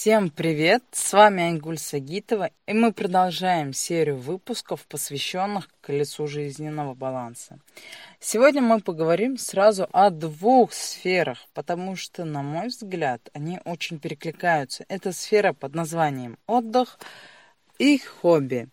Всем привет! С вами Айгуль Сагитова, и мы продолжаем серию выпусков, посвященных колесу жизненного баланса. Сегодня мы поговорим сразу о двух сферах, потому что, на мой взгляд, они очень перекликаются. Это сфера под названием отдых и хобби.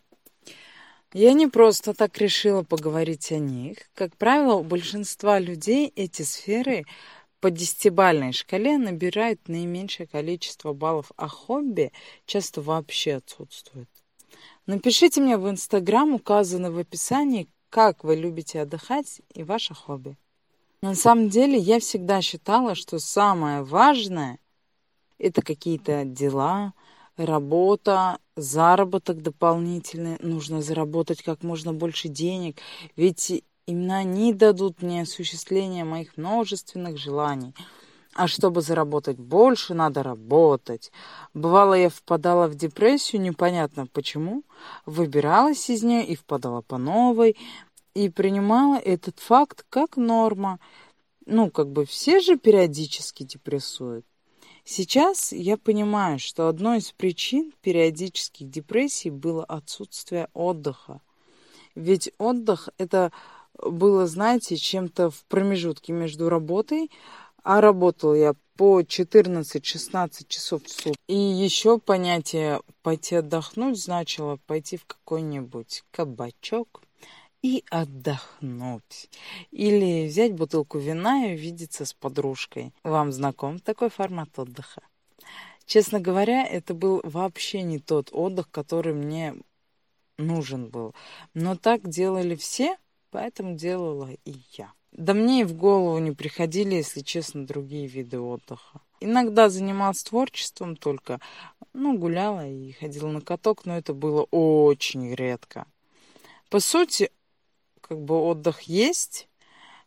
Я не просто так решила поговорить о них. Как правило, у большинства людей эти сферы – по десятибальной шкале набирают наименьшее количество баллов, а хобби часто вообще отсутствует. Напишите мне в Инстаграм, указано в описании, как вы любите отдыхать и ваше хобби. На самом деле я всегда считала, что самое важное – это какие-то дела, работа, заработок дополнительный. Нужно заработать как можно больше денег. Ведь Именно они дадут мне осуществление моих множественных желаний. А чтобы заработать больше, надо работать. Бывало, я впадала в депрессию, непонятно почему, выбиралась из нее и впадала по новой, и принимала этот факт как норма. Ну, как бы все же периодически депрессуют. Сейчас я понимаю, что одной из причин периодических депрессий было отсутствие отдыха. Ведь отдых – это было, знаете, чем-то в промежутке между работой, а работал я по 14-16 часов в сутки. И еще понятие «пойти отдохнуть» значило пойти в какой-нибудь кабачок и отдохнуть. Или взять бутылку вина и увидеться с подружкой. Вам знаком такой формат отдыха? Честно говоря, это был вообще не тот отдых, который мне нужен был. Но так делали все, Поэтому делала и я. Да мне и в голову не приходили, если честно, другие виды отдыха. Иногда занималась творчеством только, ну, гуляла и ходила на каток, но это было очень редко. По сути, как бы отдых есть,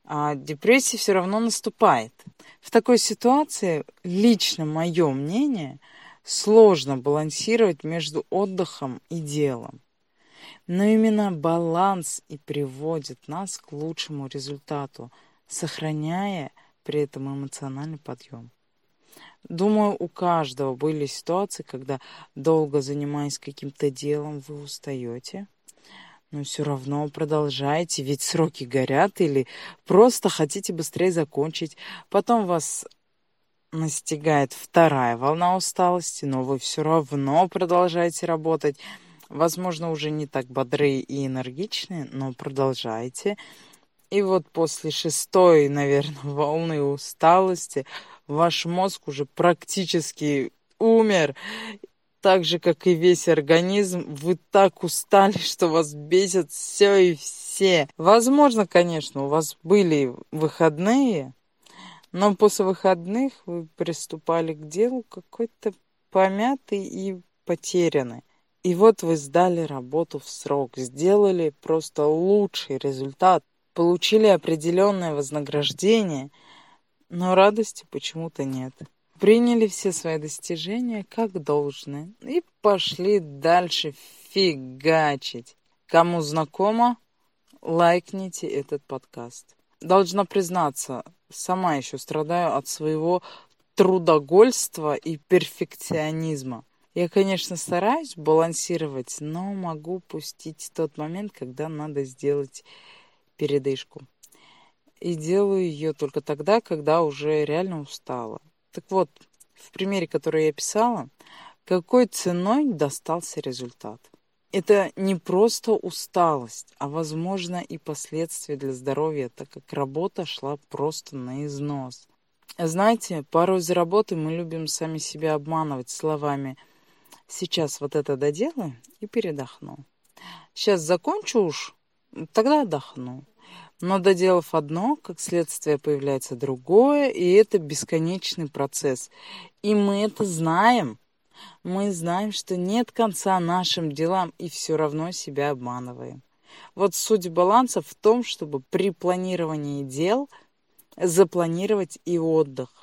а депрессия все равно наступает. В такой ситуации, лично мое мнение, сложно балансировать между отдыхом и делом. Но именно баланс и приводит нас к лучшему результату, сохраняя при этом эмоциональный подъем. Думаю, у каждого были ситуации, когда долго занимаясь каким-то делом, вы устаете, но все равно продолжаете, ведь сроки горят, или просто хотите быстрее закончить. Потом вас настигает вторая волна усталости, но вы все равно продолжаете работать. Возможно, уже не так бодрые и энергичные, но продолжайте. И вот после шестой, наверное, волны усталости ваш мозг уже практически умер. Так же, как и весь организм, вы так устали, что вас бесит все и все. Возможно, конечно, у вас были выходные, но после выходных вы приступали к делу какой-то помятый и потерянный. И вот вы сдали работу в срок, сделали просто лучший результат, получили определенное вознаграждение, но радости почему-то нет. Приняли все свои достижения как должное и пошли дальше фигачить. Кому знакомо, лайкните этот подкаст. Должна признаться, сама еще страдаю от своего трудогольства и перфекционизма. Я, конечно, стараюсь балансировать, но могу пустить тот момент, когда надо сделать передышку. И делаю ее только тогда, когда уже реально устала. Так вот, в примере, который я писала, какой ценой достался результат. Это не просто усталость, а, возможно, и последствия для здоровья, так как работа шла просто на износ. Знаете, порой за работой мы любим сами себя обманывать словами – Сейчас вот это доделаю и передохну. Сейчас закончу уж, тогда отдохну. Но доделав одно, как следствие появляется другое, и это бесконечный процесс. И мы это знаем. Мы знаем, что нет конца нашим делам, и все равно себя обманываем. Вот суть баланса в том, чтобы при планировании дел запланировать и отдых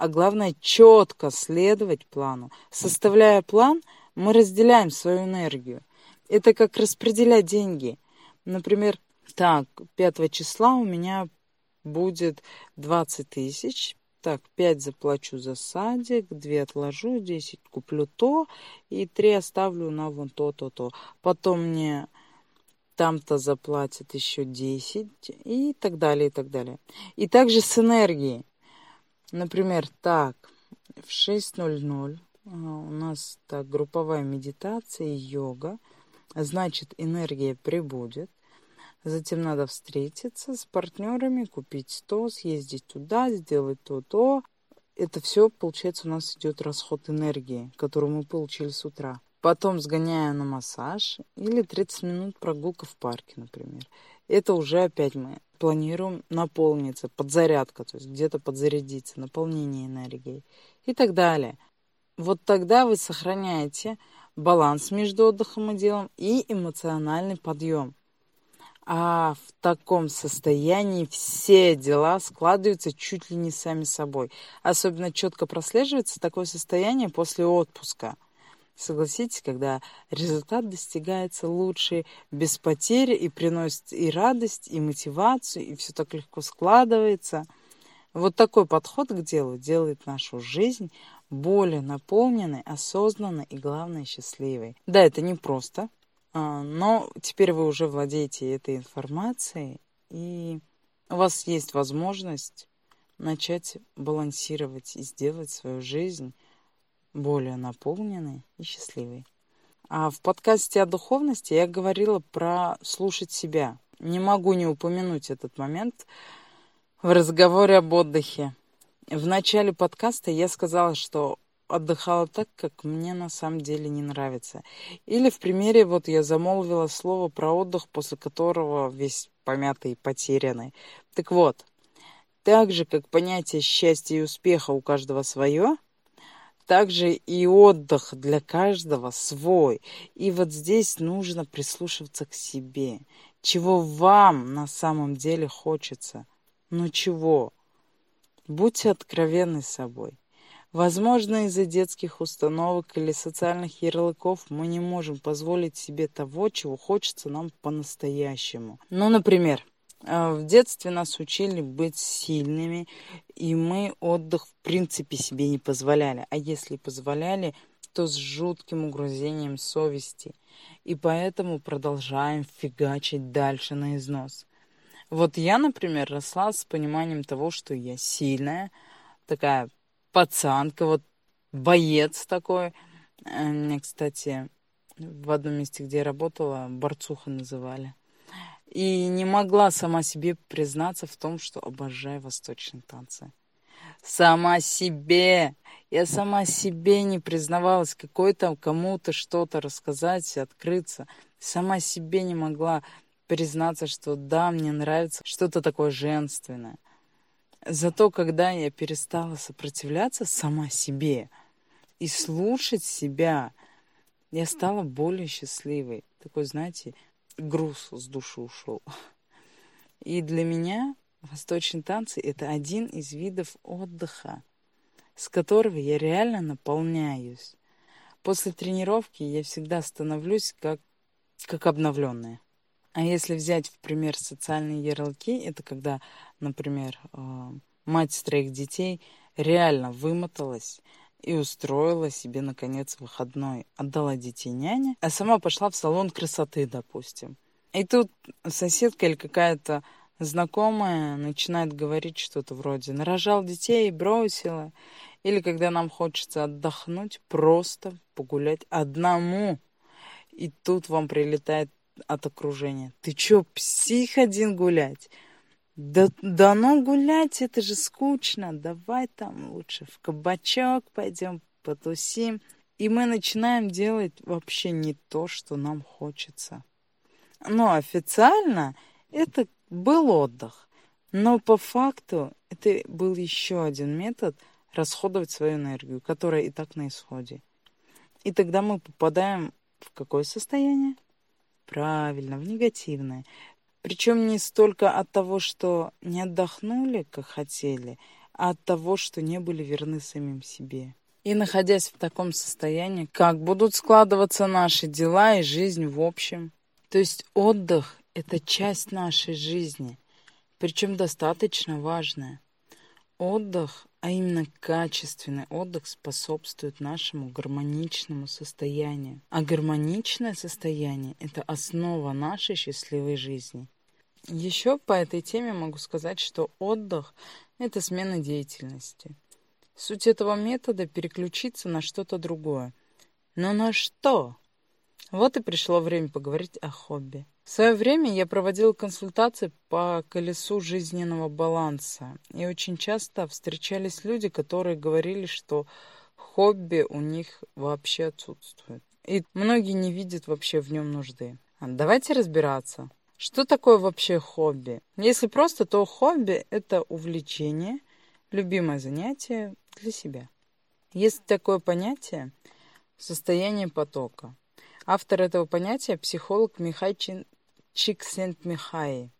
а главное четко следовать плану. Составляя план, мы разделяем свою энергию. Это как распределять деньги. Например, так, 5 числа у меня будет 20 тысяч, так, 5 заплачу за садик, 2 отложу, 10 куплю то, и 3 оставлю на вон то, то, то. Потом мне там-то заплатят еще 10 и так далее, и так далее. И также с энергией. Например, так, в 6.00 а, у нас так групповая медитация и йога. Значит, энергия прибудет. Затем надо встретиться с партнерами, купить то, съездить туда, сделать то-то. Это все, получается, у нас идет расход энергии, которую мы получили с утра. Потом сгоняю на массаж или 30 минут прогулка в парке, например. Это уже опять мы планируем наполниться, подзарядка, то есть где-то подзарядиться, наполнение энергией и так далее. Вот тогда вы сохраняете баланс между отдыхом и делом и эмоциональный подъем. А в таком состоянии все дела складываются чуть ли не сами собой. Особенно четко прослеживается такое состояние после отпуска. Согласитесь, когда результат достигается лучше, без потери и приносит и радость, и мотивацию, и все так легко складывается. Вот такой подход к делу делает нашу жизнь более наполненной, осознанной и, главное, счастливой. Да, это не просто, а, но теперь вы уже владеете этой информацией, и у вас есть возможность начать балансировать и сделать свою жизнь более наполненной и счастливой. А в подкасте о духовности я говорила про слушать себя. Не могу не упомянуть этот момент в разговоре об отдыхе. В начале подкаста я сказала, что отдыхала так, как мне на самом деле не нравится. Или в примере, вот я замолвила слово про отдых, после которого весь помятый и потерянный. Так вот, так же, как понятие счастья и успеха у каждого свое, так же и отдых для каждого свой. И вот здесь нужно прислушиваться к себе. Чего вам на самом деле хочется? Ну чего? Будьте откровенны с собой. Возможно, из-за детских установок или социальных ярлыков мы не можем позволить себе того, чего хочется нам по-настоящему. Ну, например, в детстве нас учили быть сильными, и мы отдых в принципе себе не позволяли. А если позволяли, то с жутким угрызением совести. И поэтому продолжаем фигачить дальше на износ. Вот я, например, росла с пониманием того, что я сильная, такая пацанка, вот боец такой. Э, меня, кстати, в одном месте, где я работала, борцуха называли. И не могла сама себе признаться в том, что обожаю восточные танцы. Сама себе. Я сама себе не признавалась какой-то кому-то что-то рассказать, открыться. Сама себе не могла признаться, что да, мне нравится что-то такое женственное. Зато когда я перестала сопротивляться сама себе и слушать себя, я стала более счастливой. Такой, знаете, груз с души ушел. И для меня восточные танцы — это один из видов отдыха, с которого я реально наполняюсь. После тренировки я всегда становлюсь как, как обновленная. А если взять в пример социальные ярлыки, это когда, например, э, мать троих детей реально вымоталась и устроила себе, наконец, выходной. Отдала детей няне, а сама пошла в салон красоты, допустим. И тут соседка или какая-то знакомая начинает говорить что-то вроде «нарожал детей и бросила». Или когда нам хочется отдохнуть, просто погулять одному. И тут вам прилетает от окружения. Ты чё, псих один гулять? Да, да ну гулять, это же скучно. Давай там лучше в кабачок пойдем, потусим. И мы начинаем делать вообще не то, что нам хочется. Но официально это был отдых. Но по факту это был еще один метод расходовать свою энергию, которая и так на исходе. И тогда мы попадаем в какое состояние? Правильно, в негативное. Причем не столько от того, что не отдохнули, как хотели, а от того, что не были верны самим себе. И находясь в таком состоянии, как будут складываться наши дела и жизнь в общем. То есть отдых – это часть нашей жизни, причем достаточно важная. Отдых а именно качественный отдых способствует нашему гармоничному состоянию. А гармоничное состояние – это основа нашей счастливой жизни. Еще по этой теме могу сказать, что отдых – это смена деятельности. Суть этого метода – переключиться на что-то другое. Но на что? Вот и пришло время поговорить о хобби. В свое время я проводила консультации по колесу жизненного баланса. И очень часто встречались люди, которые говорили, что хобби у них вообще отсутствует. И многие не видят вообще в нем нужды. А давайте разбираться. Что такое вообще хобби? Если просто, то хобби – это увлечение, любимое занятие для себя. Есть такое понятие – состояние потока. Автор этого понятия – психолог Михай Чиксент-Михай.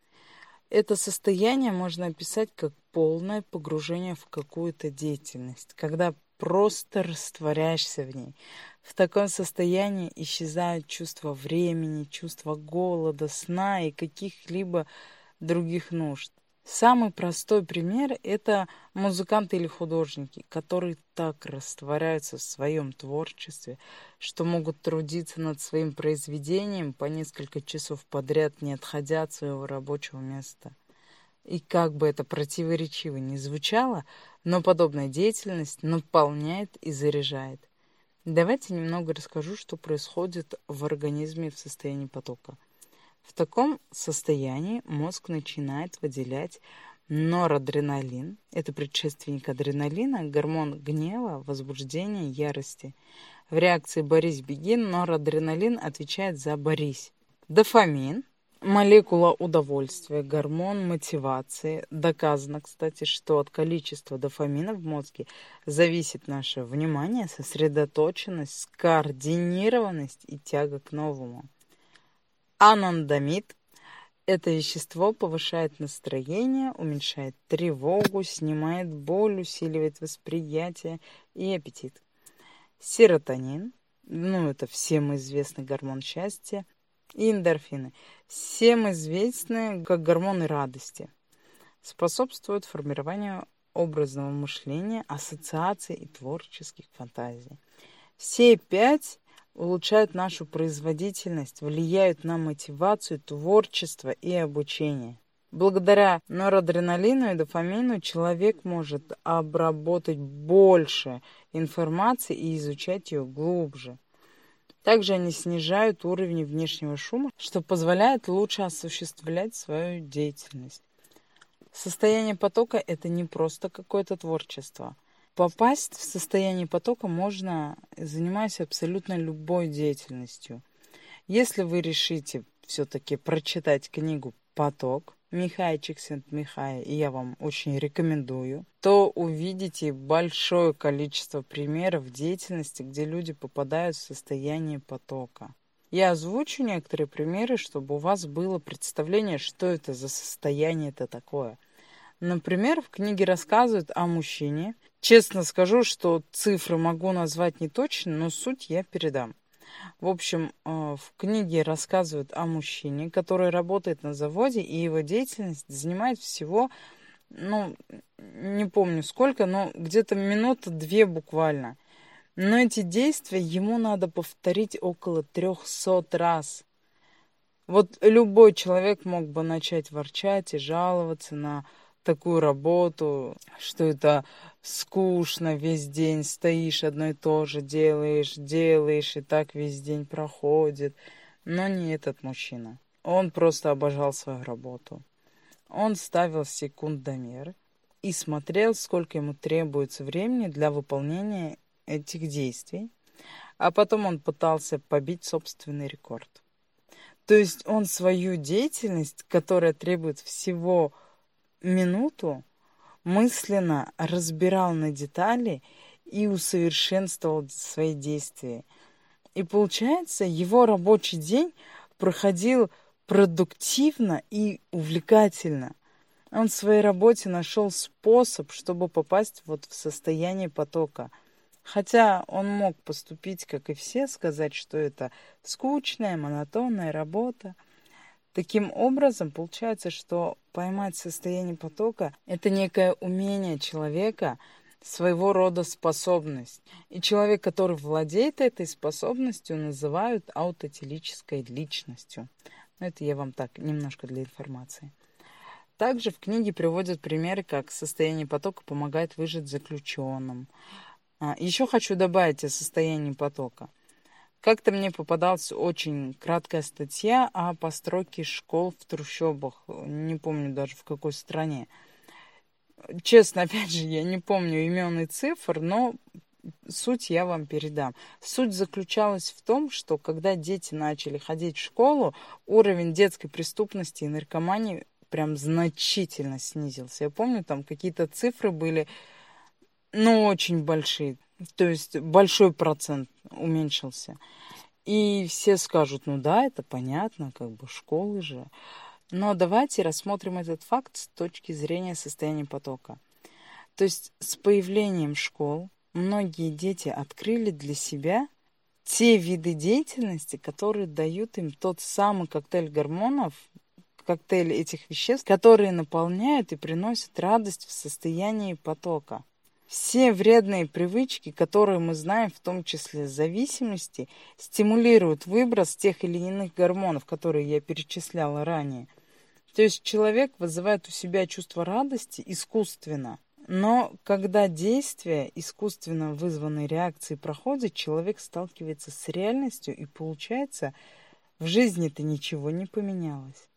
Это состояние можно описать как полное погружение в какую-то деятельность, когда просто растворяешься в ней. В таком состоянии исчезают чувство времени, чувство голода, сна и каких-либо других нужд. Самый простой пример – это музыканты или художники, которые так растворяются в своем творчестве, что могут трудиться над своим произведением по несколько часов подряд, не отходя от своего рабочего места. И как бы это противоречиво ни звучало, но подобная деятельность наполняет и заряжает. Давайте немного расскажу, что происходит в организме в состоянии потока – в таком состоянии мозг начинает выделять норадреналин. Это предшественник адреналина, гормон гнева, возбуждения, ярости. В реакции «борись-беги» норадреналин отвечает за «борись». Дофамин – молекула удовольствия, гормон мотивации. Доказано, кстати, что от количества дофамина в мозге зависит наше внимание, сосредоточенность, скоординированность и тяга к новому. Анандамид – это вещество повышает настроение, уменьшает тревогу, снимает боль, усиливает восприятие и аппетит. Серотонин, ну это всем известный гормон счастья, и эндорфины, всем известные как гормоны радости, способствуют формированию образного мышления, ассоциаций и творческих фантазий. Все пять улучшают нашу производительность, влияют на мотивацию, творчество и обучение. Благодаря норадреналину и дофамину человек может обработать больше информации и изучать ее глубже. Также они снижают уровень внешнего шума, что позволяет лучше осуществлять свою деятельность. Состояние потока – это не просто какое-то творчество – Попасть в состояние потока можно, занимаясь абсолютно любой деятельностью. Если вы решите все-таки прочитать книгу «Поток», Михай Чиксент-Михай, и я вам очень рекомендую, то увидите большое количество примеров деятельности, где люди попадают в состояние потока. Я озвучу некоторые примеры, чтобы у вас было представление, что это за состояние это такое. Например, в книге рассказывают о мужчине, Честно скажу, что цифры могу назвать не точно, но суть я передам. В общем, э, в книге рассказывают о мужчине, который работает на заводе, и его деятельность занимает всего, ну, не помню сколько, но где-то минута две буквально. Но эти действия ему надо повторить около трехсот раз. Вот любой человек мог бы начать ворчать и жаловаться на такую работу, что это скучно весь день, стоишь одно и то же, делаешь, делаешь, и так весь день проходит. Но не этот мужчина. Он просто обожал свою работу. Он ставил секундомер и смотрел, сколько ему требуется времени для выполнения этих действий. А потом он пытался побить собственный рекорд. То есть он свою деятельность, которая требует всего минуту мысленно разбирал на детали и усовершенствовал свои действия. И получается, его рабочий день проходил продуктивно и увлекательно. Он в своей работе нашел способ, чтобы попасть вот в состояние потока. Хотя он мог поступить, как и все, сказать, что это скучная, монотонная работа – Таким образом, получается, что поймать состояние потока – это некое умение человека своего рода способность. И человек, который владеет этой способностью, называют аутотелической личностью. Но это я вам так, немножко для информации. Также в книге приводят примеры, как состояние потока помогает выжить заключенным. А, еще хочу добавить о состоянии потока. Как-то мне попадалась очень краткая статья о постройке школ в трущобах. Не помню даже в какой стране. Честно, опять же, я не помню имен и цифр, но суть я вам передам. Суть заключалась в том, что когда дети начали ходить в школу, уровень детской преступности и наркомании прям значительно снизился. Я помню, там какие-то цифры были, ну, очень большие. То есть большой процент уменьшился. И все скажут, ну да, это понятно, как бы школы же. Но давайте рассмотрим этот факт с точки зрения состояния потока. То есть с появлением школ многие дети открыли для себя те виды деятельности, которые дают им тот самый коктейль гормонов, коктейль этих веществ, которые наполняют и приносят радость в состоянии потока. Все вредные привычки, которые мы знаем, в том числе зависимости, стимулируют выброс тех или иных гормонов, которые я перечисляла ранее – то есть человек вызывает у себя чувство радости искусственно. Но когда действие искусственно вызванной реакции проходит, человек сталкивается с реальностью и получается, в жизни-то ничего не поменялось.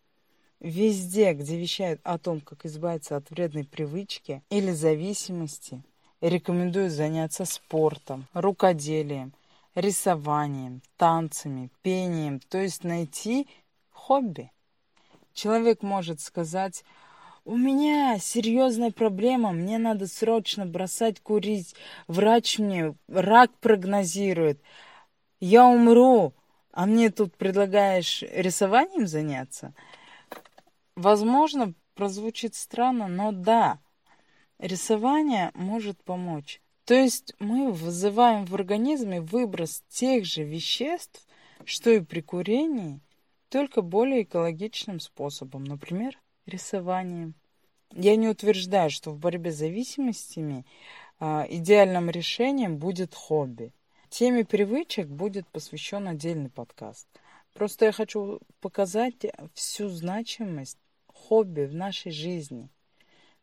Везде, где вещают о том, как избавиться от вредной привычки или зависимости, рекомендую заняться спортом, рукоделием, рисованием, танцами, пением, то есть найти хобби. Человек может сказать, у меня серьезная проблема, мне надо срочно бросать курить, врач мне рак прогнозирует, я умру, а мне тут предлагаешь рисованием заняться? Возможно, прозвучит странно, но да, рисование может помочь. То есть мы вызываем в организме выброс тех же веществ, что и при курении – только более экологичным способом, например, рисованием. Я не утверждаю, что в борьбе с зависимостями а, идеальным решением будет хобби. Теме привычек будет посвящен отдельный подкаст. Просто я хочу показать всю значимость хобби в нашей жизни –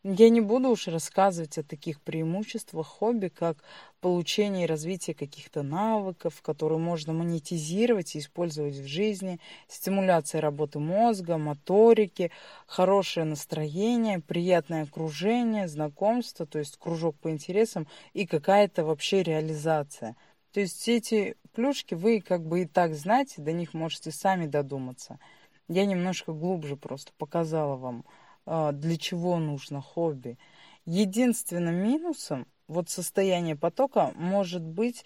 я не буду уж рассказывать о таких преимуществах хобби, как получение и развитие каких-то навыков, которые можно монетизировать и использовать в жизни, стимуляция работы мозга, моторики, хорошее настроение, приятное окружение, знакомство, то есть кружок по интересам и какая-то вообще реализация. То есть эти плюшки вы как бы и так знаете, до них можете сами додуматься. Я немножко глубже просто показала вам для чего нужно хобби. Единственным минусом вот состояние потока может быть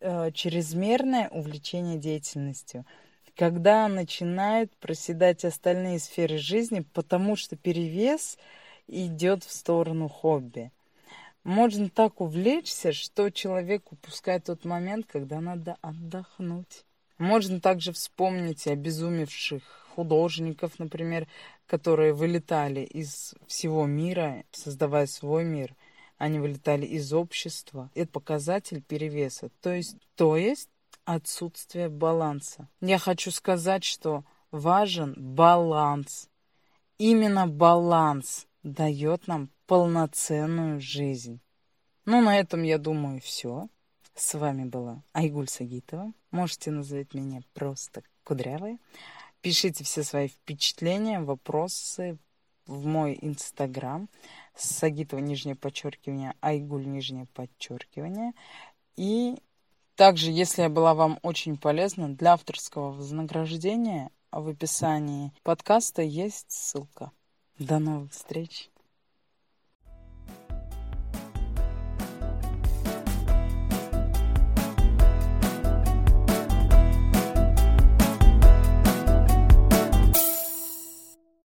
э, чрезмерное увлечение деятельностью, когда начинают проседать остальные сферы жизни, потому что перевес идет в сторону хобби. Можно так увлечься, что человек упускает тот момент, когда надо отдохнуть. Можно также вспомнить обезумевших художников, например, которые вылетали из всего мира, создавая свой мир. Они вылетали из общества. Это показатель перевеса. То есть, то есть отсутствие баланса. Я хочу сказать, что важен баланс. Именно баланс дает нам полноценную жизнь. Ну, на этом, я думаю, все. С вами была Айгуль Сагитова. Можете назвать меня просто Кудрявая. Пишите все свои впечатления, вопросы в мой инстаграм. Сагитова нижнее подчеркивание, Айгуль нижнее подчеркивание. И также, если я была вам очень полезна, для авторского вознаграждения в описании подкаста есть ссылка. До новых встреч!